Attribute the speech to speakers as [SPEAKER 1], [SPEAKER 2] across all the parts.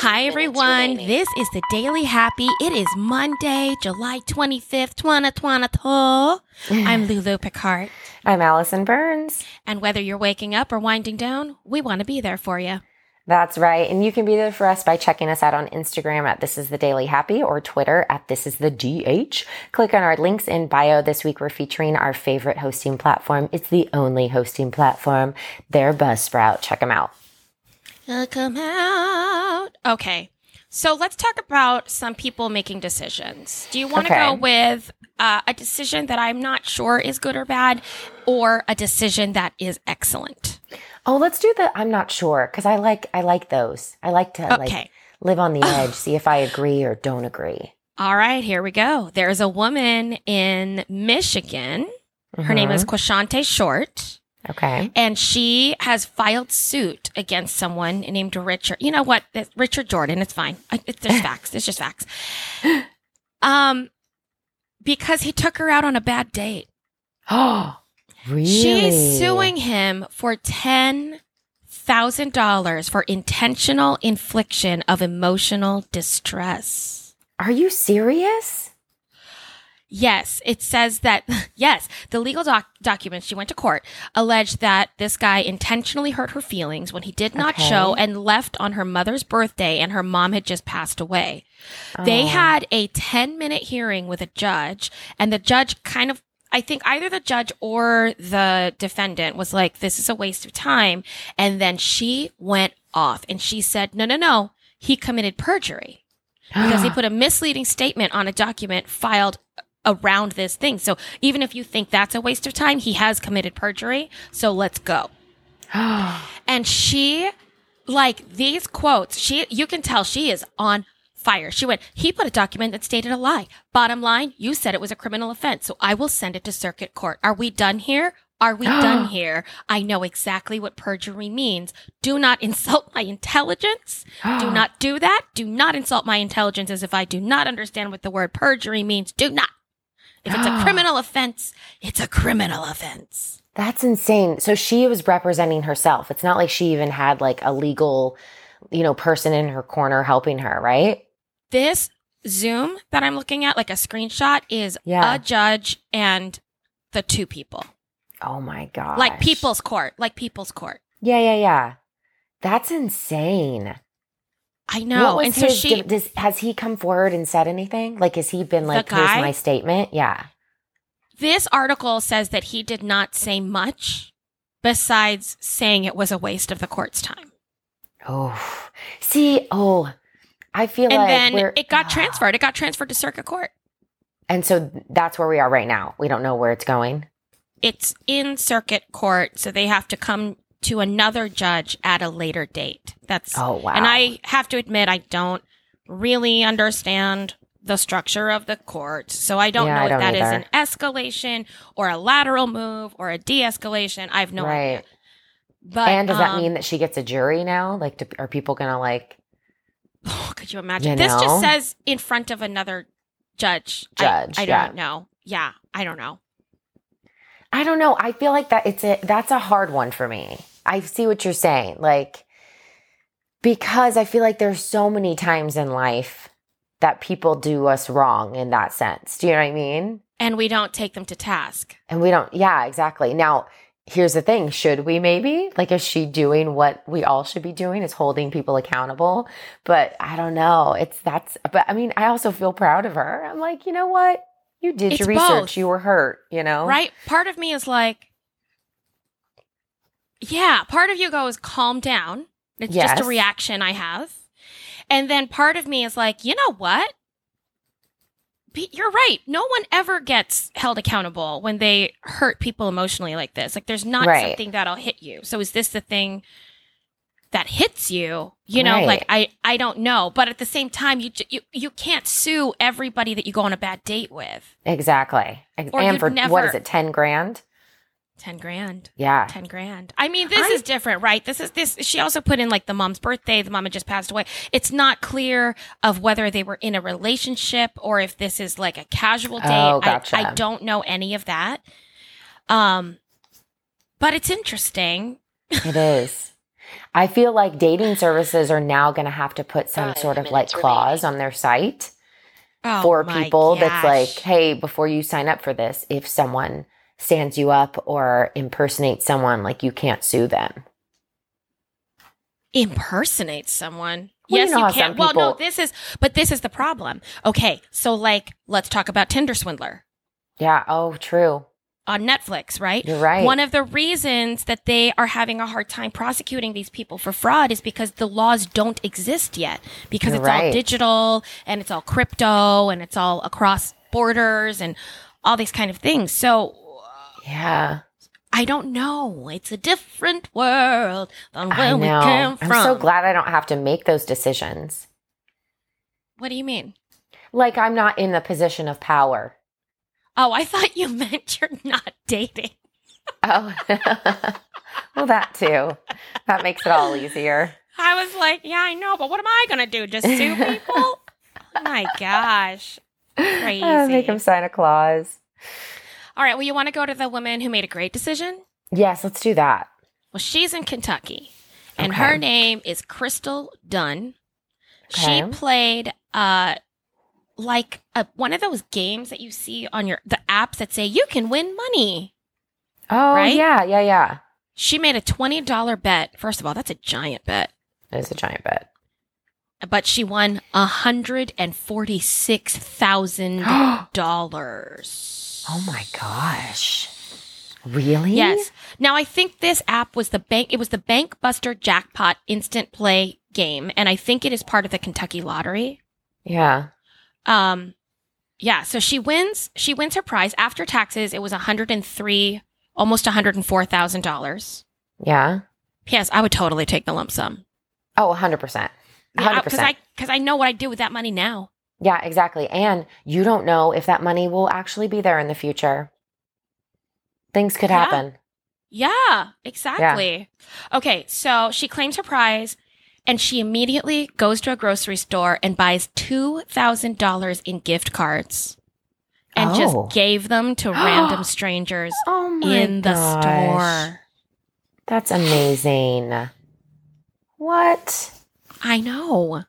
[SPEAKER 1] Hi, everyone. This is the Daily Happy. It is Monday, July 25th, 2022. I'm Lulu Picard.
[SPEAKER 2] I'm Alison Burns.
[SPEAKER 1] And whether you're waking up or winding down, we want to be there for you.
[SPEAKER 2] That's right. And you can be there for us by checking us out on Instagram at This is the Daily Happy or Twitter at This is the DH. Click on our links in bio. This week we're featuring our favorite hosting platform. It's the only hosting platform. They're Buzzsprout. Check them out.
[SPEAKER 1] come out. Okay. So let's talk about some people making decisions. Do you want to
[SPEAKER 2] Okay.
[SPEAKER 1] go with uh, a decision that I'm not sure is good or bad, or a decision that is excellent?
[SPEAKER 2] Oh, let's do the I'm not sure because I like I like those. I like to like
[SPEAKER 1] Okay.
[SPEAKER 2] live on the edge, see if I agree or don't agree.
[SPEAKER 1] All right, here we go. There's a woman in Michigan. Her name is Quashante Short,
[SPEAKER 2] Okay.
[SPEAKER 1] and she has filed suit against someone named Richard. You know what? It's Richard Jordan. It's fine. It's just facts. It's just facts. Um, because he took her out on a bad date.
[SPEAKER 2] Oh, really?
[SPEAKER 1] She's suing him for ten thousand dollars for intentional infliction of emotional distress.
[SPEAKER 2] Are you serious?
[SPEAKER 1] Yes, it says that, yes, the legal doc- documents, she went to court, alleged that this guy intentionally hurt her feelings when he did not
[SPEAKER 2] Okay.
[SPEAKER 1] show and left on her mother's birthday and her mom had just passed away. They
[SPEAKER 2] Oh.
[SPEAKER 1] had a 10 minute hearing with a judge and the judge kind of I think either the judge or the defendant was like, this is a waste of time. And then she went off and she said, no, no, no, he committed perjury because he put a misleading statement on a document filed around this thing. So even if you think that's a waste of time, he has committed perjury. So let's go. And she, like these quotes, she, you can tell she is on fire. She went, he put a document that stated a lie. Bottom line, you said it was a criminal offense. So I will send it to circuit court. Are we done here? Are we done here? I know exactly what perjury means. Do not insult my intelligence. Do not do that. Do not insult my intelligence as if I do not understand what the word perjury means. Do not. If it's a criminal offense, it's a criminal offense.
[SPEAKER 2] That's insane. So she was representing herself. It's not like she even had like a legal, you know, person in her corner helping her, right?
[SPEAKER 1] This Zoom that I'm looking at, like a screenshot, is
[SPEAKER 2] Yeah.
[SPEAKER 1] a judge and the two people.
[SPEAKER 2] Oh my god.
[SPEAKER 1] Like people's court. Like people's court.
[SPEAKER 2] Yeah, yeah, yeah. That's insane.
[SPEAKER 1] I know. And so she
[SPEAKER 2] does, has he come forward and said anything? Like, has he been like, here's my statement? Yeah.
[SPEAKER 1] this article says that he did not say much besides saying it was a waste of the court's time.
[SPEAKER 2] Oh, see, oh, I feel
[SPEAKER 1] And
[SPEAKER 2] like
[SPEAKER 1] then it got ah. transferred. It got transferred to circuit court.
[SPEAKER 2] and so that's where we are right now. We don't know where it's going.
[SPEAKER 1] It's in circuit court, so they have to come to another judge at a later date. That's
[SPEAKER 2] Oh wow.
[SPEAKER 1] And I have to admit, I don't really understand the structure of the court. So I don't
[SPEAKER 2] Yeah,
[SPEAKER 1] know
[SPEAKER 2] I
[SPEAKER 1] if
[SPEAKER 2] don't
[SPEAKER 1] that is
[SPEAKER 2] either.
[SPEAKER 1] an escalation or a lateral move or a de escalation. I have no idea.
[SPEAKER 2] right.
[SPEAKER 1] But,
[SPEAKER 2] and does that
[SPEAKER 1] um,
[SPEAKER 2] mean that she gets a jury now? Like, do, are people gonna like Oh,
[SPEAKER 1] could you imagine?
[SPEAKER 2] You
[SPEAKER 1] This
[SPEAKER 2] know?
[SPEAKER 1] just says in front of another judge. I-
[SPEAKER 2] Judge,
[SPEAKER 1] I,
[SPEAKER 2] yeah.
[SPEAKER 1] don't know. Yeah, I don't know.
[SPEAKER 2] I don't know. I feel like that it's a that's a hard one for me. I see what you're saying. Like because I feel like there's so many times in life that people do us wrong in that sense. Do you know what I mean?
[SPEAKER 1] And we don't take them to task.
[SPEAKER 2] And we don't yeah, exactly. Now, here's the thing, should we maybe? Like is she doing what we all should be doing is holding people accountable? But I don't know. It's that's but I mean, I also feel proud of her. I'm like, "You know what? You did
[SPEAKER 1] It's
[SPEAKER 2] your research.
[SPEAKER 1] both.
[SPEAKER 2] You were hurt, you know?"
[SPEAKER 1] Right? Part of me is like, yeah, part of you goes, calm down. It's just a reaction I have. And then part of me is like, you know what? Be- You're right. No one ever gets held accountable when they hurt people emotionally like this. Like, there's not
[SPEAKER 2] Right.
[SPEAKER 1] something that'll hit you. So, is this the thing that hits you? You know,
[SPEAKER 2] Right.
[SPEAKER 1] like I, I don't know. But at the same time, you, you, you can't sue everybody that you go on a bad date with.
[SPEAKER 2] Exactly.
[SPEAKER 1] Or
[SPEAKER 2] and for
[SPEAKER 1] never-
[SPEAKER 2] what is it, 10 grand?
[SPEAKER 1] Ten grand.
[SPEAKER 2] Yeah.
[SPEAKER 1] 10 grand. I mean, this
[SPEAKER 2] I-
[SPEAKER 1] is different, right? This is this. She also put in like the mom's birthday. The mom had just passed away. It's not clear of whether they were in a relationship or if this is like a casual date.
[SPEAKER 2] Oh,
[SPEAKER 1] I-
[SPEAKER 2] gotcha.
[SPEAKER 1] I, don't know any of that. Um, but it's interesting.
[SPEAKER 2] It is. I feel like dating services are now going to have to put some
[SPEAKER 3] Five
[SPEAKER 2] sort of like clause
[SPEAKER 3] remaining.
[SPEAKER 2] on their site
[SPEAKER 1] Oh
[SPEAKER 2] for people that's like, hey, before you sign up for this, if someone stands you up or impersonates someone, like you can't sue them.
[SPEAKER 1] impersonate someone.
[SPEAKER 2] Well, you
[SPEAKER 1] yes,
[SPEAKER 2] know
[SPEAKER 1] you, can.
[SPEAKER 2] some
[SPEAKER 1] Well, no, this is, but this is the problem. Okay, so like, let's talk about Tinder Swindler
[SPEAKER 2] Yeah. Oh, true.
[SPEAKER 1] on Netflix, right?
[SPEAKER 2] You're right.
[SPEAKER 1] One of the reasons that they are having a hard time prosecuting these people for fraud is because the laws don't exist yet because
[SPEAKER 2] You're
[SPEAKER 1] it's all digital and it's all crypto and it's all across borders and all these kind of things. So
[SPEAKER 2] yeah.
[SPEAKER 1] I don't know. It's a different world than where we came from.
[SPEAKER 2] I'm so glad I don't have to make those decisions.
[SPEAKER 1] What do you mean?
[SPEAKER 2] Like I'm not in the position of power.
[SPEAKER 1] Oh, I thought you meant you're not dating.
[SPEAKER 2] Oh, well, that too. That makes it all easier.
[SPEAKER 1] I was like, yeah, I know, but what am I going to do? Just sue people? oh my gosh. Crazy.
[SPEAKER 2] Make him sign a clause.
[SPEAKER 1] All right. Well, you want to go to the woman who made a great decision?
[SPEAKER 2] Yes, let's do that.
[SPEAKER 1] Well, she's in Kentucky, and
[SPEAKER 2] Okay.
[SPEAKER 1] her name is Crystal Dunn.
[SPEAKER 2] Okay.
[SPEAKER 1] She played uh like a, one of those games that you see on your the apps that say you can win money.
[SPEAKER 2] Oh,
[SPEAKER 1] Right?
[SPEAKER 2] yeah, yeah, yeah.
[SPEAKER 1] She made a twenty dollar bet. First of all, that's a giant bet.
[SPEAKER 2] It's a giant bet.
[SPEAKER 1] But she won a hundred and forty six thousand dollars.
[SPEAKER 2] Oh my gosh. Really?
[SPEAKER 1] Yes. Now I think this app was the bank. It was the Bank Buster Jackpot instant play game, and I think it is part of the Kentucky Lottery.
[SPEAKER 2] Yeah.
[SPEAKER 1] Um, yeah. So she wins. She wins her prize after taxes. It was one hundred and three, almost one hundred and four thousand dollars.
[SPEAKER 2] Yeah.
[SPEAKER 1] Yes, I would totally take the lump sum.
[SPEAKER 2] Oh, 100%. 100%.
[SPEAKER 1] Because I because I know what I'd do with that money now.
[SPEAKER 2] Yeah, exactly. And you don't know if that money will actually be there in the future. Things could
[SPEAKER 1] Yeah.
[SPEAKER 2] happen.
[SPEAKER 1] Yeah, exactly. Okay, so she claims her prize and she immediately goes to a grocery store and buys $2,000 in gift cards and
[SPEAKER 2] Oh.
[SPEAKER 1] just gave them to random strangers
[SPEAKER 2] Oh
[SPEAKER 1] in the
[SPEAKER 2] gosh.
[SPEAKER 1] store.
[SPEAKER 2] That's amazing. What?
[SPEAKER 1] I know.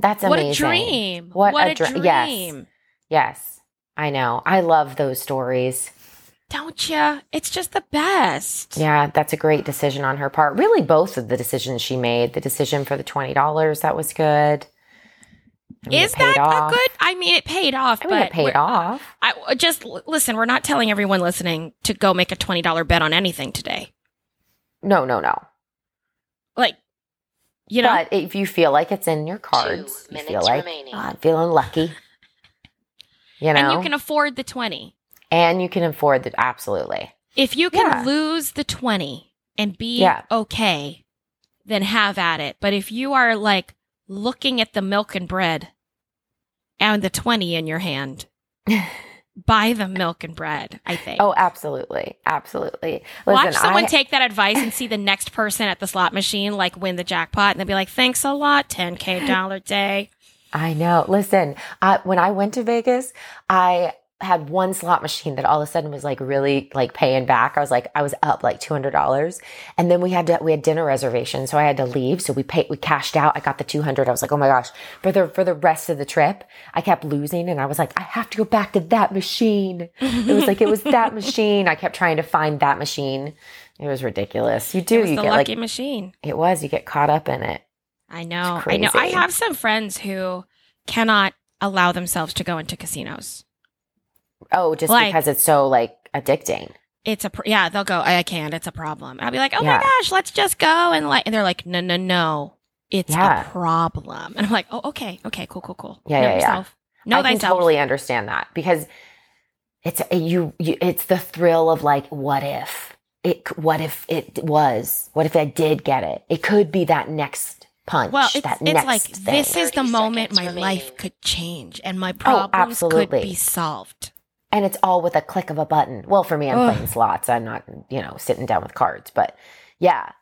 [SPEAKER 2] That's amazing.
[SPEAKER 1] What a dream.
[SPEAKER 2] What
[SPEAKER 1] What,
[SPEAKER 2] a dr-
[SPEAKER 1] dream.
[SPEAKER 2] yes. Yes, I know. I love those stories.
[SPEAKER 1] Don't you? It's just the best.
[SPEAKER 2] Yeah, that's a great decision on her part. Really, both of the decisions she made. The decision for the twenty dollars that was good. I mean,
[SPEAKER 1] Is that
[SPEAKER 2] off.
[SPEAKER 1] a good? I mean, it paid off.
[SPEAKER 2] I mean,
[SPEAKER 1] but
[SPEAKER 2] it paid
[SPEAKER 1] uh,
[SPEAKER 2] off.
[SPEAKER 1] I uh, just listen. We're not telling everyone listening to go make a twenty dollar bet on anything today.
[SPEAKER 2] No, no, no.
[SPEAKER 1] Like, you know,
[SPEAKER 2] but if you feel like it's in your cards,
[SPEAKER 3] Two
[SPEAKER 2] you feel like
[SPEAKER 3] remaining.
[SPEAKER 2] "Oh, I'm feeling lucky. You know,
[SPEAKER 1] and you can afford the twenty.
[SPEAKER 2] and you can afford the absolutely.
[SPEAKER 1] If you can
[SPEAKER 2] Yeah.
[SPEAKER 1] lose the twenty and be
[SPEAKER 2] Yeah.
[SPEAKER 1] okay, then have at it. But if you are like looking at the milk and bread and the twenty in your hand, buy the milk and bread. I think.
[SPEAKER 2] Oh, absolutely, absolutely. Listen,
[SPEAKER 1] Watch someone
[SPEAKER 2] I,
[SPEAKER 1] take that advice and see the next person at the slot machine like win the jackpot and they'll be like, "Thanks a lot, 10k dollar day."
[SPEAKER 2] I know. Listen, uh, when I went to Vegas, I had one slot machine that all of a sudden was like really like paying back. I was like, I was up like two hundred dollars, and then we had to we had dinner reservations, so I had to leave. So we paid, we cashed out. I got the two hundred. I was like, oh my gosh! For the for the rest of the trip, I kept losing, and I was like, I have to go back to that machine. It was like it was that machine. I kept trying to find that machine. It was ridiculous. You do.
[SPEAKER 1] It was
[SPEAKER 2] you
[SPEAKER 1] the
[SPEAKER 2] get
[SPEAKER 1] lucky
[SPEAKER 2] like
[SPEAKER 1] machine.
[SPEAKER 2] it was. You get caught up in it.
[SPEAKER 1] I know. I know. I have some friends who cannot allow themselves to go into casinos.
[SPEAKER 2] Oh, just
[SPEAKER 1] Like-
[SPEAKER 2] because it's so like addicting.
[SPEAKER 1] It's a pr- yeah. They'll go. I can't. It's a problem. I'll be like, oh
[SPEAKER 2] Yeah.
[SPEAKER 1] my gosh, let's just go and like. And they're like, no, no, no, it's
[SPEAKER 2] Yeah.
[SPEAKER 1] a problem. And I'm like, oh, okay, okay, cool, cool, cool.
[SPEAKER 2] Yeah,
[SPEAKER 1] know
[SPEAKER 2] yeah, yeah.
[SPEAKER 1] yourself. Know
[SPEAKER 2] I can totally understand that because it's uh, you, you. It's the thrill of like, what if it? What if it was? What if I did get it? It could be that next punch.
[SPEAKER 1] Well, it's,
[SPEAKER 2] that
[SPEAKER 1] it's
[SPEAKER 2] next
[SPEAKER 1] like
[SPEAKER 2] thing.
[SPEAKER 1] this is the moment my
[SPEAKER 3] seconds
[SPEAKER 1] life could change and my oh, problems could be solved.
[SPEAKER 2] And it's all with a click of a button. Well, for me, I'm
[SPEAKER 1] Ugh.
[SPEAKER 2] playing slots. I'm not, you know, sitting down with cards. But yeah,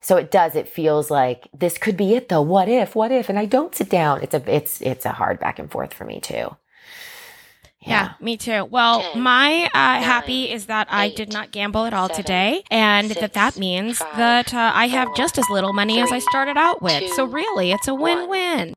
[SPEAKER 2] so it does. It feels like this could be it, though. What if? What if? And I don't sit down. It's a, it's, it's a hard back and forth for me too.
[SPEAKER 1] Yeah, me too. Well,
[SPEAKER 2] Ten,
[SPEAKER 1] my uh,
[SPEAKER 2] nine,
[SPEAKER 1] happy is that I did not gamble at all
[SPEAKER 2] seven,
[SPEAKER 1] today, and
[SPEAKER 2] six,
[SPEAKER 1] that that means
[SPEAKER 2] five,
[SPEAKER 1] that uh, I have
[SPEAKER 2] four,
[SPEAKER 1] just as little money as I started out with. so really, it's a win-win.